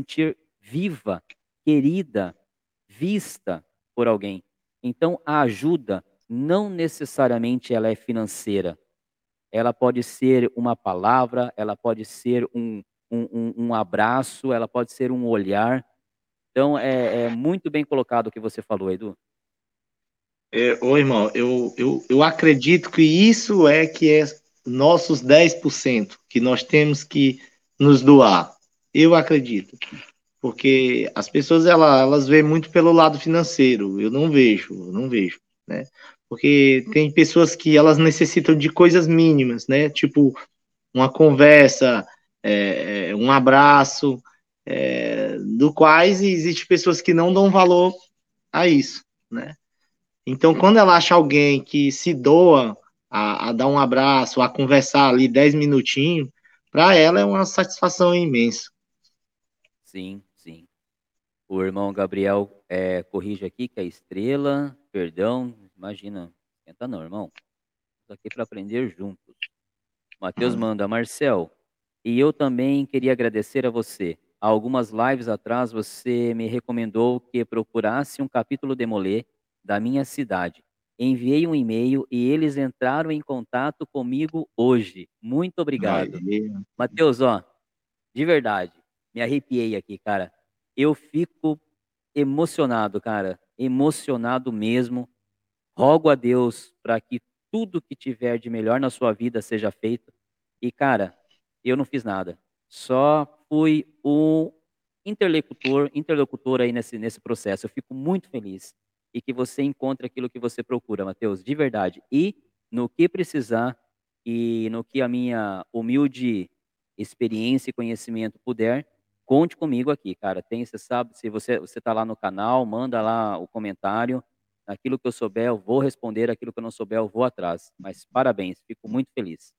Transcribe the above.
sentir viva, querida, vista por alguém. Então, a ajuda não necessariamente ela é financeira. Ela pode ser uma palavra, ela pode ser um, um, um, abraço, ela pode ser um olhar. Então, é, é muito bem colocado o que você falou, Edu. É, ô, irmão, eu, eu, eu acredito que isso é que é nossos 10% que nós temos que nos doar. Eu acredito. Porque as pessoas elas, elas veem muito pelo lado financeiro. Eu não vejo, eu não vejo, né? Porque tem pessoas que elas necessitam de coisas mínimas, né? Tipo uma conversa, é, é um abraço, é, do quais existe pessoas que não dão valor a isso, né? Então, quando ela acha alguém que se doa a, a dar um abraço, a conversar ali dez minutinhos, para ela é uma satisfação imensa. Sim, sim. O irmão Gabriel é, corrige aqui que é estrela, perdão, imagina, tenta não, irmão. Estou aqui para aprender juntos. Mateus manda, Marcel, e eu também queria agradecer a você. Há algumas lives atrás você me recomendou que procurasse um capítulo de Molê da minha cidade. Enviei um e-mail e eles entraram em contato comigo hoje. Muito obrigado. Matheus, ó, de verdade, me arrepiei aqui, cara. Eu fico emocionado, cara. Emocionado mesmo. Rogo a Deus para que tudo que tiver de melhor na sua vida seja feito. E, cara, eu não fiz nada. Só fui o interlocutor, interlocutor aí nesse, nesse processo. Eu fico muito feliz e que você encontre aquilo que você procura, Mateus, de verdade. E no que precisar e no que a minha humilde experiência e conhecimento puder, conte comigo aqui, cara. Tem, você sabe, se você você está lá no canal, manda lá o comentário. Aquilo que eu souber, eu vou responder. Aquilo que eu não souber, eu vou atrás. Mas parabéns, fico muito feliz.